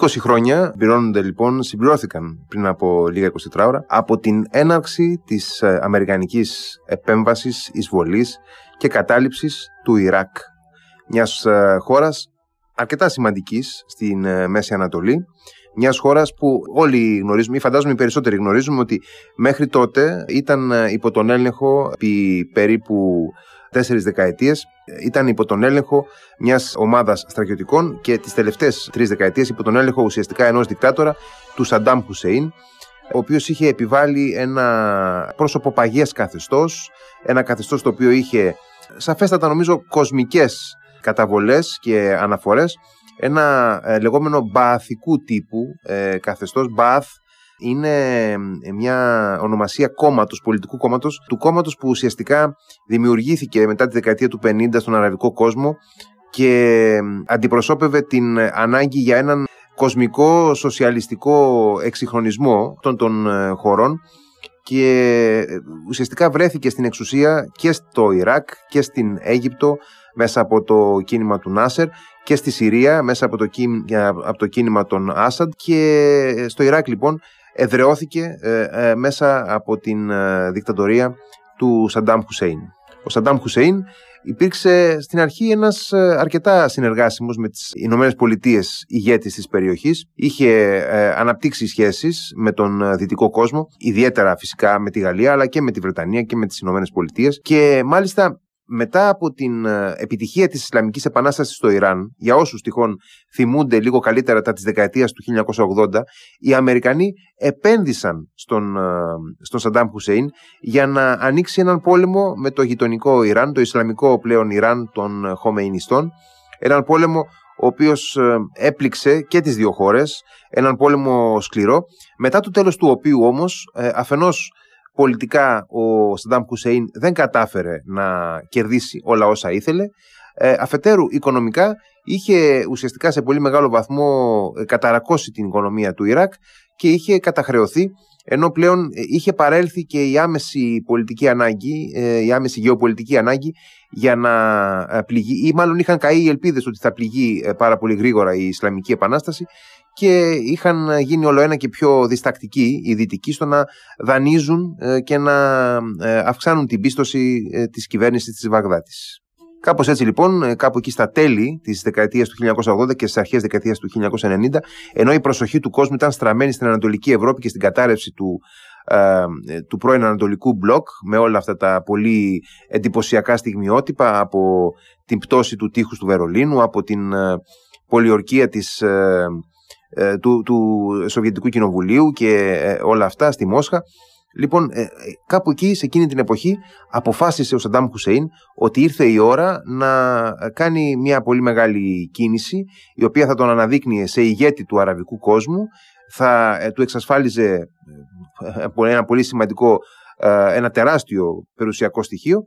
20 χρόνια πληρώνονται λοιπόν, συμπληρώθηκαν πριν από λίγα 24 ώρα από την έναρξη της ε, αμερικανικής επέμβασης, εισβολής και κατάληψης του Ιράκ. Μιας ε, χώρας αρκετά σημαντικής στην ε, Μέση Ανατολή, μιας χώρας που όλοι γνωρίζουμε ή φαντάζομαι οι περισσότεροι γνωρίζουμε ότι μέχρι τότε ήταν υπό τον έλεγχο επί περίπου τέσσερις δεκαετίες ήταν υπό τον έλεγχο μιας ομάδας στρατιωτικών και τις τελευταίες τρεις δεκαετίες υπό τον έλεγχο ουσιαστικά ενός δικτάτορα του Σαντάμ Χουσέιν ο οποίος είχε επιβάλει ένα πρόσωπο παγιές καθεστώς ένα καθεστώς το οποίο είχε σαφέστατα νομίζω κοσμικές καταβολές και αναφορές ένα ε, λεγόμενο μπαθικού τύπου ε, καθεστώς Μπαθ είναι μια ονομασία κόμματος, πολιτικού κόμματος, του κόμματος που ουσιαστικά δημιουργήθηκε μετά τη δεκαετία του 50 στον αραβικό κόσμο και αντιπροσώπευε την ανάγκη για έναν κοσμικό σοσιαλιστικό εξυγχρονισμό των, των ε, χωρών και ε, ουσιαστικά βρέθηκε στην εξουσία και στο Ιράκ και στην Αίγυπτο μέσα από το κίνημα του Νάσερ και στη Συρία μέσα από το, από το κίνημα των Άσαντ και στο Ιράκ λοιπόν εδρεώθηκε ε, ε, μέσα από την ε, δικτατορία του Σαντάμ Χουσέιν. Ο Σαντάμ Χουσέιν υπήρξε στην αρχή ένας αρκετά συνεργάσιμος με τις Ηνωμένες Πολιτείες ηγέτης της περιοχής. Είχε αναπτύξει σχέσεις με τον δυτικό κόσμο, ιδιαίτερα φυσικά με τη Γαλλία αλλά και με τη Βρετανία και με τις Ηνωμένες Πολιτείες και μάλιστα μετά από την ε, επιτυχία της Ισλαμικής Επανάστασης στο Ιράν, για όσους τυχόν θυμούνται λίγο καλύτερα τα της δεκαετίας του 1980, οι Αμερικανοί επένδυσαν στον, ε, στον Σαντάμ Χουσέιν για να ανοίξει έναν πόλεμο με το γειτονικό Ιράν, το Ισλαμικό πλέον Ιράν των Χομεϊνιστών, έναν πόλεμο ο οποίος ε, έπληξε και τις δύο χώρες, έναν πόλεμο σκληρό, μετά το τέλος του οποίου όμως αφενός πολιτικά ο Σαντάμ Χουσέιν δεν κατάφερε να κερδίσει όλα όσα ήθελε. Ε, αφετέρου, οικονομικά είχε ουσιαστικά σε πολύ μεγάλο βαθμό ε, καταρακώσει την οικονομία του Ιράκ και είχε καταχρεωθεί ενώ πλέον ε, είχε παρέλθει και η άμεση πολιτική ανάγκη, η άμεση γεωπολιτική ανάγκη για να πληγεί ή μάλλον είχαν καεί οι ελπίδες ότι θα πληγεί πάρα πολύ γρήγορα η Ισλαμική Επανάσταση και είχαν γίνει όλο ένα και πιο διστακτικοί οι δυτικοί στο να δανείζουν ε, και να ε, αυξάνουν την πίστοση ε, της κυβέρνησης της Βαγδάτης. Κάπως έτσι λοιπόν, κάπου εκεί στα τέλη της δεκαετίας του 1980 και στις αρχές δεκαετίας του 1990, ενώ η προσοχή του κόσμου ήταν στραμμένη στην Ανατολική Ευρώπη και στην κατάρρευση του, του πρώην Ανατολικού μπλοκ, με όλα αυτά τα πολύ εντυπωσιακά στιγμιότυπα από την πτώση του τείχους του Βερολίνου, από την πολιορκία της ε, του, του Σοβιετικού Κοινοβουλίου και ε, όλα αυτά στη Μόσχα. Λοιπόν, ε, κάπου εκεί, σε εκείνη την εποχή, αποφάσισε ο Σαντάμ Χουσέιν ότι ήρθε η ώρα να κάνει μια πολύ μεγάλη κίνηση, η οποία θα τον αναδείκνυε σε ηγέτη του αραβικού κόσμου, θα του εξασφάλιζε ένα πολύ σημαντικό, ένα τεράστιο περιουσιακό στοιχείο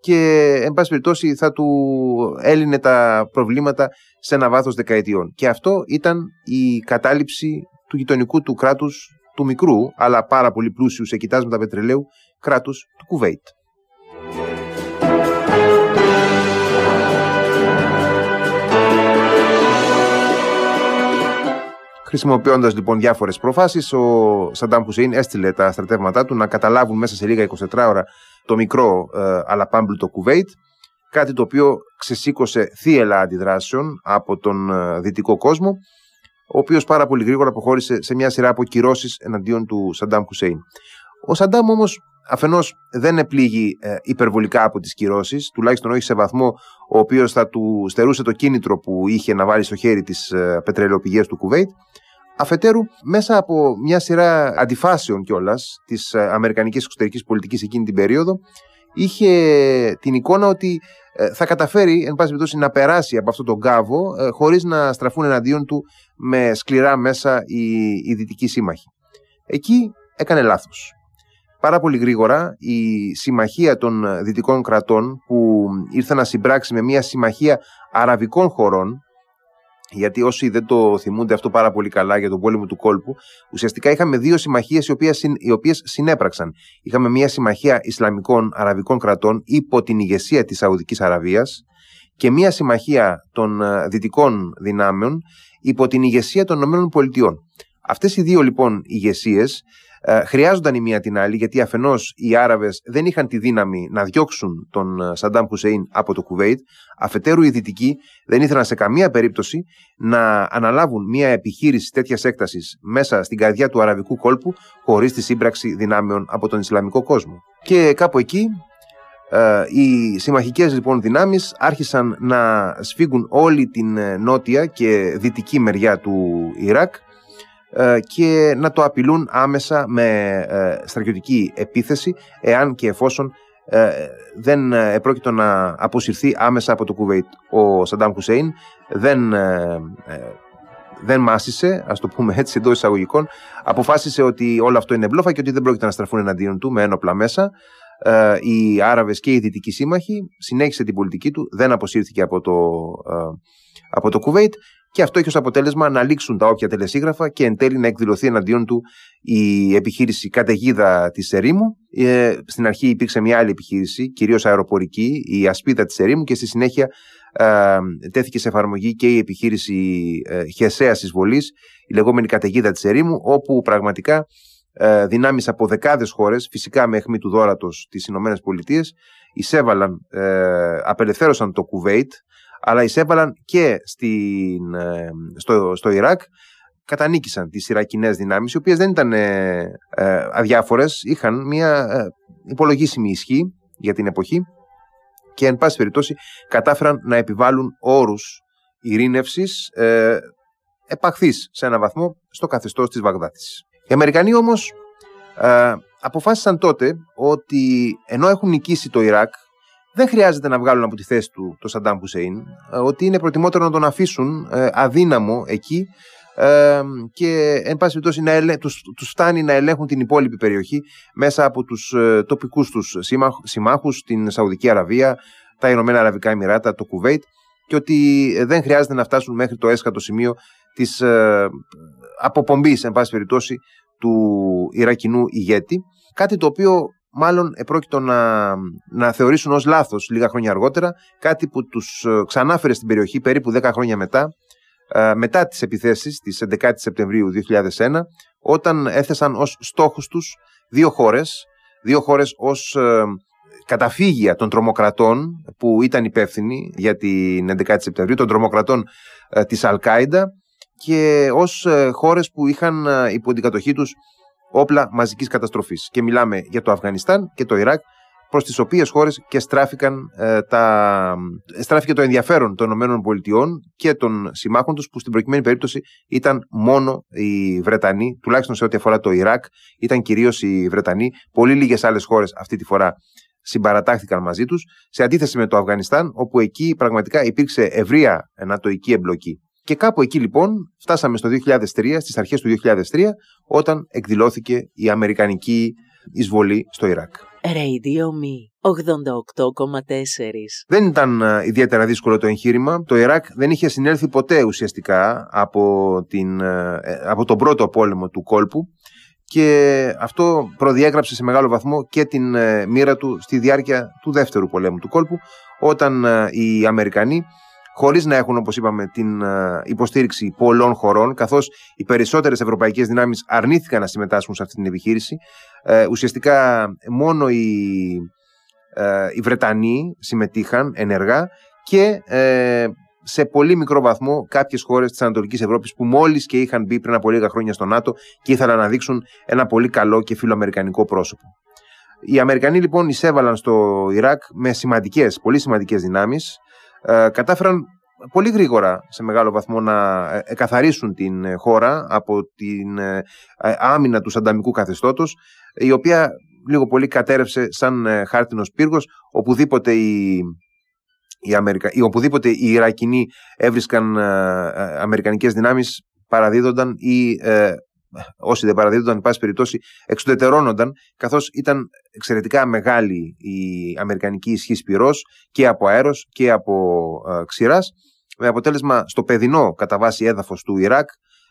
και εν πάση περιπτώσει θα του έλυνε τα προβλήματα σε ένα βάθος δεκαετιών. Και αυτό ήταν η κατάληψη του γειτονικού του κράτους του μικρού, αλλά πάρα πολύ πλούσιου σε κοιτάσματα πετρελαίου, κράτους του Κουβέιτ. Χρησιμοποιώντας λοιπόν διάφορες προφάσεις, ο Σαντάμ Χουσέιν έστειλε τα στρατεύματά του να καταλάβουν μέσα σε λίγα 24 ώρα το μικρό ε, αλλά πάμπλουτο Κουβέιτ, κάτι το οποίο ξεσήκωσε θύελα αντιδράσεων από τον ε, δυτικό κόσμο, ο οποίος πάρα πολύ γρήγορα προχώρησε σε μια σειρά από κυρώσεις εναντίον του Σαντάμ Χουσέιν. Ο Σαντάμ όμως αφενός δεν επλήγει ε, υπερβολικά από τις κυρώσεις, τουλάχιστον όχι σε βαθμό ο οποίος θα του στερούσε το κίνητρο που είχε να βάλει στο χέρι της ε, πετρελαιοπηγές του Κουβέιτ, Αφετέρου, μέσα από μια σειρά αντιφάσεων κιόλας της ε, Αμερικανικής εξωτερικής πολιτικής εκείνη την περίοδο, είχε την εικόνα ότι ε, θα καταφέρει, εν πάση περιπτώσει, να περάσει από αυτόν τον κάβο ε, χωρίς να στραφούν εναντίον του με σκληρά μέσα οι, οι δυτικοί σύμμαχοι. Εκεί έκανε λάθος. Πάρα πολύ γρήγορα η συμμαχία των δυτικών κρατών που ήρθε να συμπράξει με μια συμμαχία αραβικών χωρών γιατί όσοι δεν το θυμούνται αυτό πάρα πολύ καλά για τον πόλεμο του κόλπου, ουσιαστικά είχαμε δύο συμμαχίες οι οποίες, οι οποίες συνέπραξαν. Είχαμε μια συμμαχία Ισλαμικών Αραβικών κρατών υπό την ηγεσία της Σαουδικής Αραβίας και μια συμμαχία των ε, δυτικών δυνάμεων υπό την ηγεσία των ΗΠΑ. Αυτές οι δύο λοιπόν ηγεσίες ε, χρειάζονταν η μία την άλλη, γιατί αφενός οι Άραβες δεν είχαν τη δύναμη να διώξουν τον ε, Σαντάμ Χουσέιν από το Κουβέιτ, αφετέρου οι Δυτικοί δεν ήθελαν σε καμία περίπτωση να αναλάβουν μια επιχείρηση τέτοιας έκτασης μέσα στην καρδιά του αραβικού κόλπου, χωρίς τη σύμπραξη δυνάμεων από τον Ισλαμικό κόσμο. Και κάπου εκεί ε, οι συμμαχικές λοιπόν δυνάμεις άρχισαν να σφίγγουν όλη την ε, νότια και δυτική μεριά του Ιράκ ε, και να το απειλούν άμεσα με στρατιωτική επίθεση εάν και εφόσον δεν επρόκειτο να αποσυρθεί άμεσα από το Κουβέιτ. Ο Σαντάμ Χουσέιν. Δεν, δεν μάσησε, ας το πούμε έτσι εντός εισαγωγικών, αποφάσισε ότι όλο αυτό είναι μπλόφα και ότι δεν πρόκειται να στραφούν εναντίον του με ένοπλα μέσα. Ε, οι Άραβες και οι Δυτικοί σύμμαχοι, συνέχισε την πολιτική του, δεν αποσύρθηκε από το, ε, από το Κουβέιτ και αυτό έχει ως αποτέλεσμα να λήξουν τα όποια τελεσίγραφα και εν τέλει να εκδηλωθεί εναντίον του η επιχείρηση καταιγίδα της Ερήμου. Ε, στην αρχή υπήρξε μια άλλη επιχείρηση, κυρίως αεροπορική, η ασπίδα της Ερήμου και στη συνέχεια ε, τέθηκε σε εφαρμογή και η επιχείρηση ε, χεσαίας εισβολής, η λεγόμενη καταιγίδα της Ερήμου, όπου πραγματικά ε, δυνάμεις από δεκάδες χώρες, φυσικά με αιχμή του δόρατος τις Ηνωμένες Πολιτείες, εισέβαλαν, ε, απελευθέρωσαν το Κουβέιτ, αλλά εισέβαλαν και στην, ε, στο, στο Ιράκ, κατανίκησαν τις Ιρακινές δυνάμεις, οι οποίες δεν ήταν ε, ε αδιάφορες, είχαν μια ε, υπολογίσιμη ισχύ για την εποχή και εν πάση περιπτώσει κατάφεραν να επιβάλλουν όρους ειρήνευσης ε, επαχθής σε ένα βαθμό στο καθεστώς της Βαγδάτης. Οι Αμερικανοί όμως ε, αποφάσισαν τότε ότι ενώ έχουν νικήσει το Ιράκ δεν χρειάζεται να βγάλουν από τη θέση του το Σαντάμ Χουσέιν, ε, ότι είναι προτιμότερο να τον αφήσουν ε, αδύναμο εκεί ε, και εν πάση περιπτώσει τους, τους φτάνει να ελέγχουν την υπόλοιπη περιοχή μέσα από τους ε, τοπικούς τους συμμάχους, την Σαουδική Αραβία, τα Ηνωμένα Αραβικά Εμμυράτα, το Κουβέιτ και ότι δεν χρειάζεται να φτάσουν μέχρι το έσχατο σημείο της αποπομπής, εν πάση περιπτώσει, του Ιρακινού ηγέτη. Κάτι το οποίο μάλλον επρόκειτο να, να θεωρήσουν ως λάθος λίγα χρόνια αργότερα, κάτι που τους ε, ξανάφερε στην περιοχή περίπου 10 χρόνια μετά, ε, μετά τις επιθέσεις της 11 Σεπτεμβρίου 2001, όταν έθεσαν ως στόχους τους δύο χώρες, δύο χώρες ως ε, καταφύγια των τρομοκρατών που ήταν υπεύθυνοι για την 11 Σεπτεμβρίου, των τρομοκρατών της Αλκάιντα και ως ε, χώρες που είχαν ε, υπό την κατοχή τους όπλα μαζικής καταστροφής. Και μιλάμε για το Αφγανιστάν και το Ιράκ, προς τις οποίες χώρες και στράφηκαν, ε, τα... στράφηκε το ενδιαφέρον των ΗΠΑ και των συμμάχων τους, που στην προκειμένη περίπτωση ήταν μόνο οι Βρετανοί, τουλάχιστον σε ό,τι αφορά το Ιράκ, ήταν κυρίως οι Βρετανοί. Πολύ λίγες άλλες χώρες αυτή τη φορά συμπαρατάχθηκαν μαζί τους, σε αντίθεση με το Αφγανιστάν, όπου εκεί πραγματικά υπήρξε ευρεία ανατοϊκή εμπλοκή. Και κάπου εκεί λοιπόν φτάσαμε στο 2003, στις αρχές του 2003, όταν εκδηλώθηκε η Αμερικανική εισβολή στο Ιράκ. Radio Me 88,4 Δεν ήταν ε, ιδιαίτερα δύσκολο το εγχείρημα. Το Ιράκ δεν είχε συνέλθει ποτέ ουσιαστικά από, την, ε, ε, από τον πρώτο πόλεμο του κόλπου και αυτό προδιέγραψε σε μεγάλο βαθμό και την μοίρα του στη διάρκεια του δεύτερου πολέμου του κόλπου όταν οι Αμερικανοί χωρίς να έχουν, όπως είπαμε, την ε, υποστήριξη πολλών χωρών, καθώς οι περισσότερες ευρωπαϊκές δυνάμεις αρνήθηκαν να συμμετάσχουν σε αυτή την επιχείρηση. Ε, ουσιαστικά μόνο οι, ε, οι Βρετανοί συμμετείχαν ενεργά και ε, σε πολύ μικρό βαθμό κάποιες χώρες της Ανατολικής Ευρώπης που μόλις και είχαν μπει πριν από λίγα χρόνια στο ΝΑΤΟ και ήθελαν να δείξουν ένα πολύ καλό και φιλοαμερικανικό πρόσωπο. Οι Αμερικανοί λοιπόν εισέβαλαν στο Ιράκ με σημαντικές, πολύ σημαντικές δυνάμεις ε, κατάφεραν πολύ γρήγορα σε μεγάλο βαθμό να ε, εκαθαρίσουν την ε, χώρα από την άμυνα του σανταμικού καθεστώτος η οποία λίγο πολύ κατέρευσε σαν χάρτινος πύργος οπουδήποτε οι, οι, Αμερικα... οπουδήποτε οι Ιρακινοί έβρισκαν αμερικανικές δυνάμεις παραδίδονταν ή όσοι δεν παραδίδονταν, εν πάση περιπτώσει, εξουδετερώνονταν, καθώς ήταν εξαιρετικά μεγάλη η αμερικανική ισχύ πυρό και από αέρος και από ε, ξηράς, με αποτέλεσμα στο παιδινό κατά βάση έδαφος του Ιράκ,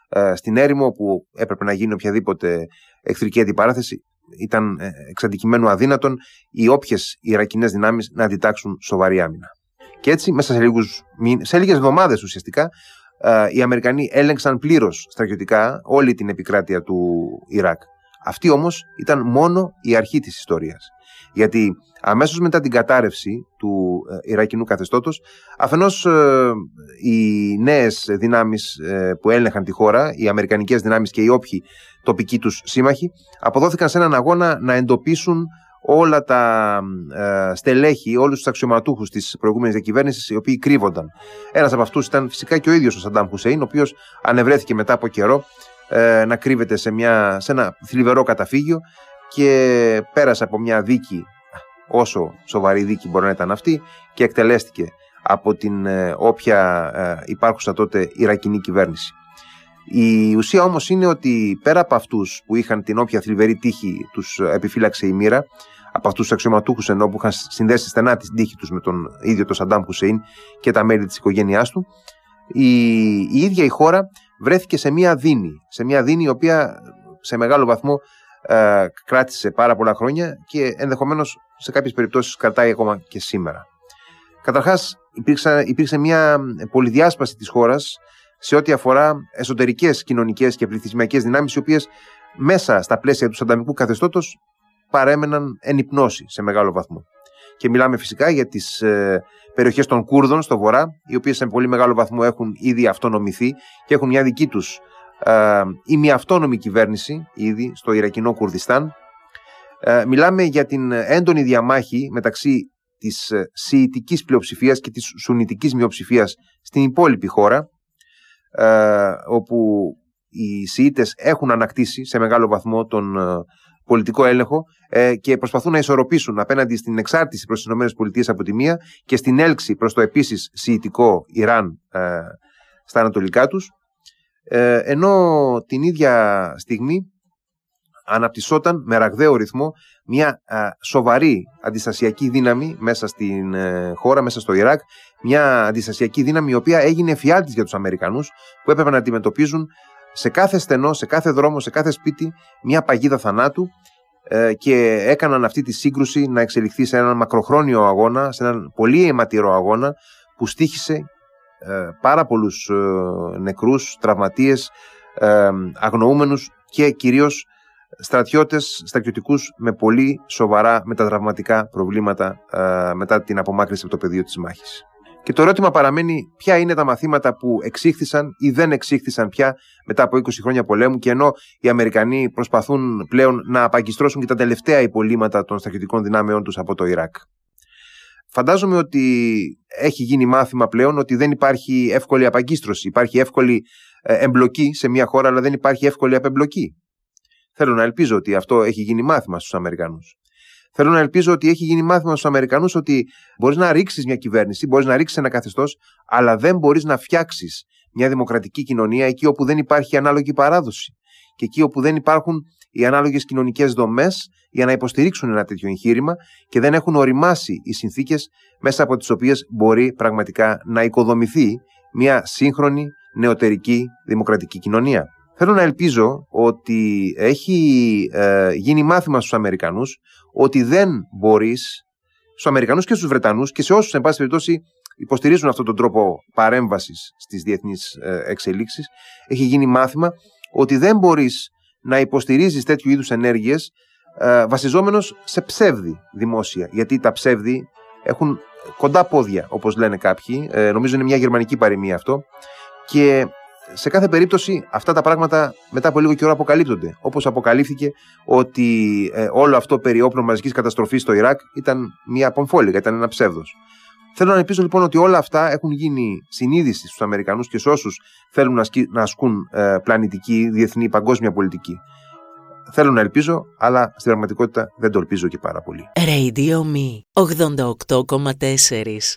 ε, στην έρημο που έπρεπε να γίνει οποιαδήποτε εχθρική αντιπαράθεση, ήταν ε, εξ αντικειμένου αδύνατον οι όποιες Ιρακινές δυνάμεις να αντιτάξουν σοβαρή άμυνα. Και έτσι, μέσα σε, λίγους, σε λίγες εβδομάδες ουσιαστικά, ε, οι Αμερικανοί έλεγξαν πλήρως στρατιωτικά όλη την επικράτεια του Ιράκ. Αυτή όμως ήταν μόνο η αρχή της ιστορίας. Γιατί αμέσως μετά την κατάρρευση του ε, Ιρακινού καθεστώτος, αφενός ε, οι νέες δυνάμεις ε, που έλεγχαν τη χώρα, οι αμερικανικές δυνάμεις και οι όποιοι τοπικοί τους σύμμαχοι, αποδόθηκαν σε έναν αγώνα να εντοπίσουν όλα τα στελέχη, όλους τους αξιωματούχους της προηγούμενης διακυβέρνησης οι οποίοι κρύβονταν. Ένας από αυτούς ήταν φυσικά και ο ίδιος ο Σαντάμ Χουσέιν, ο οποίος ανεβρέθηκε μετά από καιρό να κρύβεται σε, μια, σε ένα θλιβερό καταφύγιο και πέρασε από μια δίκη, όσο σοβαρή δίκη μπορεί να ήταν αυτή, και εκτελέστηκε από την ε, όποια ε, υπάρχουσα τότε Ιρακινή κυβέρνηση. Η ουσία όμως είναι ότι πέρα από αυτούς που είχαν την όποια θλιβερή τύχη τους επιφύλαξε η μοίρα, από αυτούς τους αξιωματούχους ενώ που είχαν συνδέσει στενά την τύχη τους με τον ίδιο τον Σαντάμ Χουσέιν και τα μέλη της οικογένειάς του, η, η ίδια η χώρα βρέθηκε σε μια δίνη, σε μια δίνη η οποία σε μεγάλο βαθμό ε, κράτησε πάρα πολλά χρόνια και ενδεχομένως σε κάποιες περιπτώσεις κρατάει ακόμα και σήμερα. Καταρχάς υπήρξε, υπήρξε μια πολυδιάσπαση της χώρας σε ό,τι αφορά εσωτερικές κοινωνικές και πληθυσμιακές δυνάμεις οι οποίες μέσα στα πλαίσια του σανταμικού καθεστώτος παρέμεναν εν υπνώση σε μεγάλο βαθμό. Και μιλάμε φυσικά για τις ε, περιοχές των Κούρδων στο βορρά, οι οποίες σε πολύ μεγάλο βαθμό έχουν ήδη αυτονομηθεί και έχουν μια δική τους ε, η μια αυτόνομη κυβέρνηση ήδη στο Ιρακινό Κουρδιστάν. Ε, μιλάμε για την έντονη διαμάχη μεταξύ της ε, Σιητικής πλειοψηφίας και της Σουνητικής μειοψηφίας στην υπόλοιπη χώρα όπου οι Σιήτες έχουν ανακτήσει σε μεγάλο βαθμό τον πολιτικό έλεγχο και προσπαθούν να ισορροπήσουν απέναντι στην εξάρτηση προς τις ΗΠΑ από τη μία και στην έλξη προς το επίσης Σιητικό Ιράν στα ανατολικά τους. Ε, ενώ την ίδια στιγμή αναπτυσσόταν με ραγδαίο ρυθμό μια σοβαρή αντιστασιακή δύναμη μέσα στην ε, χώρα, μέσα στο Ιράκ, μια αντιστασιακή δύναμη η οποία έγινε φιάλτης για τους Αμερικανούς που έπρεπε να αντιμετωπίζουν σε κάθε στενό, σε κάθε δρόμο, σε κάθε σπίτι μια παγίδα θανάτου ε, και έκαναν αυτή τη σύγκρουση να εξελιχθεί σε έναν μακροχρόνιο αγώνα, σε έναν πολύ αιματηρό αγώνα που στήχησε ε, πάρα πολλούς ε, νεκρούς, τραυματίες, ε, αγνοούμενους και κυρίως στρατιώτες, στρατιωτικούς με πολύ σοβαρά μετατραυματικά προβλήματα μετά την απομάκρυνση από το πεδίο της μάχης. Και το ερώτημα παραμένει ποια είναι τα μαθήματα που εξήχθησαν ή δεν εξήχθησαν πια μετά από 20 χρόνια πολέμου και ενώ οι Αμερικανοί προσπαθούν πλέον να απαγκιστρώσουν και τα τελευταία υπολείμματα των στρατιωτικών δυνάμεών τους από το Ιράκ. Φαντάζομαι ότι έχει γίνει μάθημα πλέον ότι δεν υπάρχει εύκολη απαγκίστρωση. Υπάρχει εύκολη ε, εμπλοκή σε μια χώρα, αλλά δεν υπάρχει εύκολη απεμπλοκή. Θέλω να ελπίζω ότι αυτό έχει γίνει μάθημα στους Αμερικανούς. Θέλω να ελπίζω ότι έχει γίνει μάθημα στους Αμερικανούς ότι μπορείς να ρίξεις μια κυβέρνηση, μπορείς να ρίξεις ένα καθεστώς, αλλά δεν μπορείς να φτιάξεις μια δημοκρατική κοινωνία εκεί όπου δεν υπάρχει ανάλογη παράδοση και εκεί όπου δεν υπάρχουν οι ανάλογες κοινωνικές δομές για να υποστηρίξουν ένα τέτοιο εγχείρημα και δεν έχουν οριμάσει οι συνθήκες μέσα από τις οποίες μπορεί πραγματικά να οικοδομηθεί μια σύγχρονη νεωτερική δημοκρατική κοινωνία. Θέλω να ελπίζω ότι έχει ε, γίνει μάθημα στους Αμερικανούς ότι δεν μπορείς, στους Αμερικανούς και στους Βρετανούς και σε όσους εν πάση περιπτώσει υποστηρίζουν αυτόν τον τρόπο παρέμβασης στις διεθνείς ε, εξελίξεις, έχει γίνει μάθημα ότι δεν μπορείς να υποστηρίζεις τέτοιου είδους ενέργειες ε, βασιζόμενος σε ψεύδι δημόσια. Γιατί τα ψεύδι έχουν κοντά πόδια, όπως λένε κάποιοι. Ε, νομίζω είναι μια γερμανική παροιμία αυτό. Και σε κάθε περίπτωση αυτά τα πράγματα μετά από λίγο καιρό αποκαλύπτονται. Όπως αποκαλύφθηκε ότι ε, όλο αυτό περί όπλων μαζικής καταστροφής στο Ιράκ ήταν μια πομφόλιγα, ήταν ένα ψεύδος. Θέλω να ελπίζω λοιπόν ότι όλα αυτά έχουν γίνει συνείδηση στους Αμερικανούς και σε όσους θέλουν να ασκούν ε, πλανητική, διεθνή, παγκόσμια πολιτική. Θέλω να ελπίζω, αλλά στην πραγματικότητα δεν το ελπίζω και πάρα πολύ. Radio Me 88,4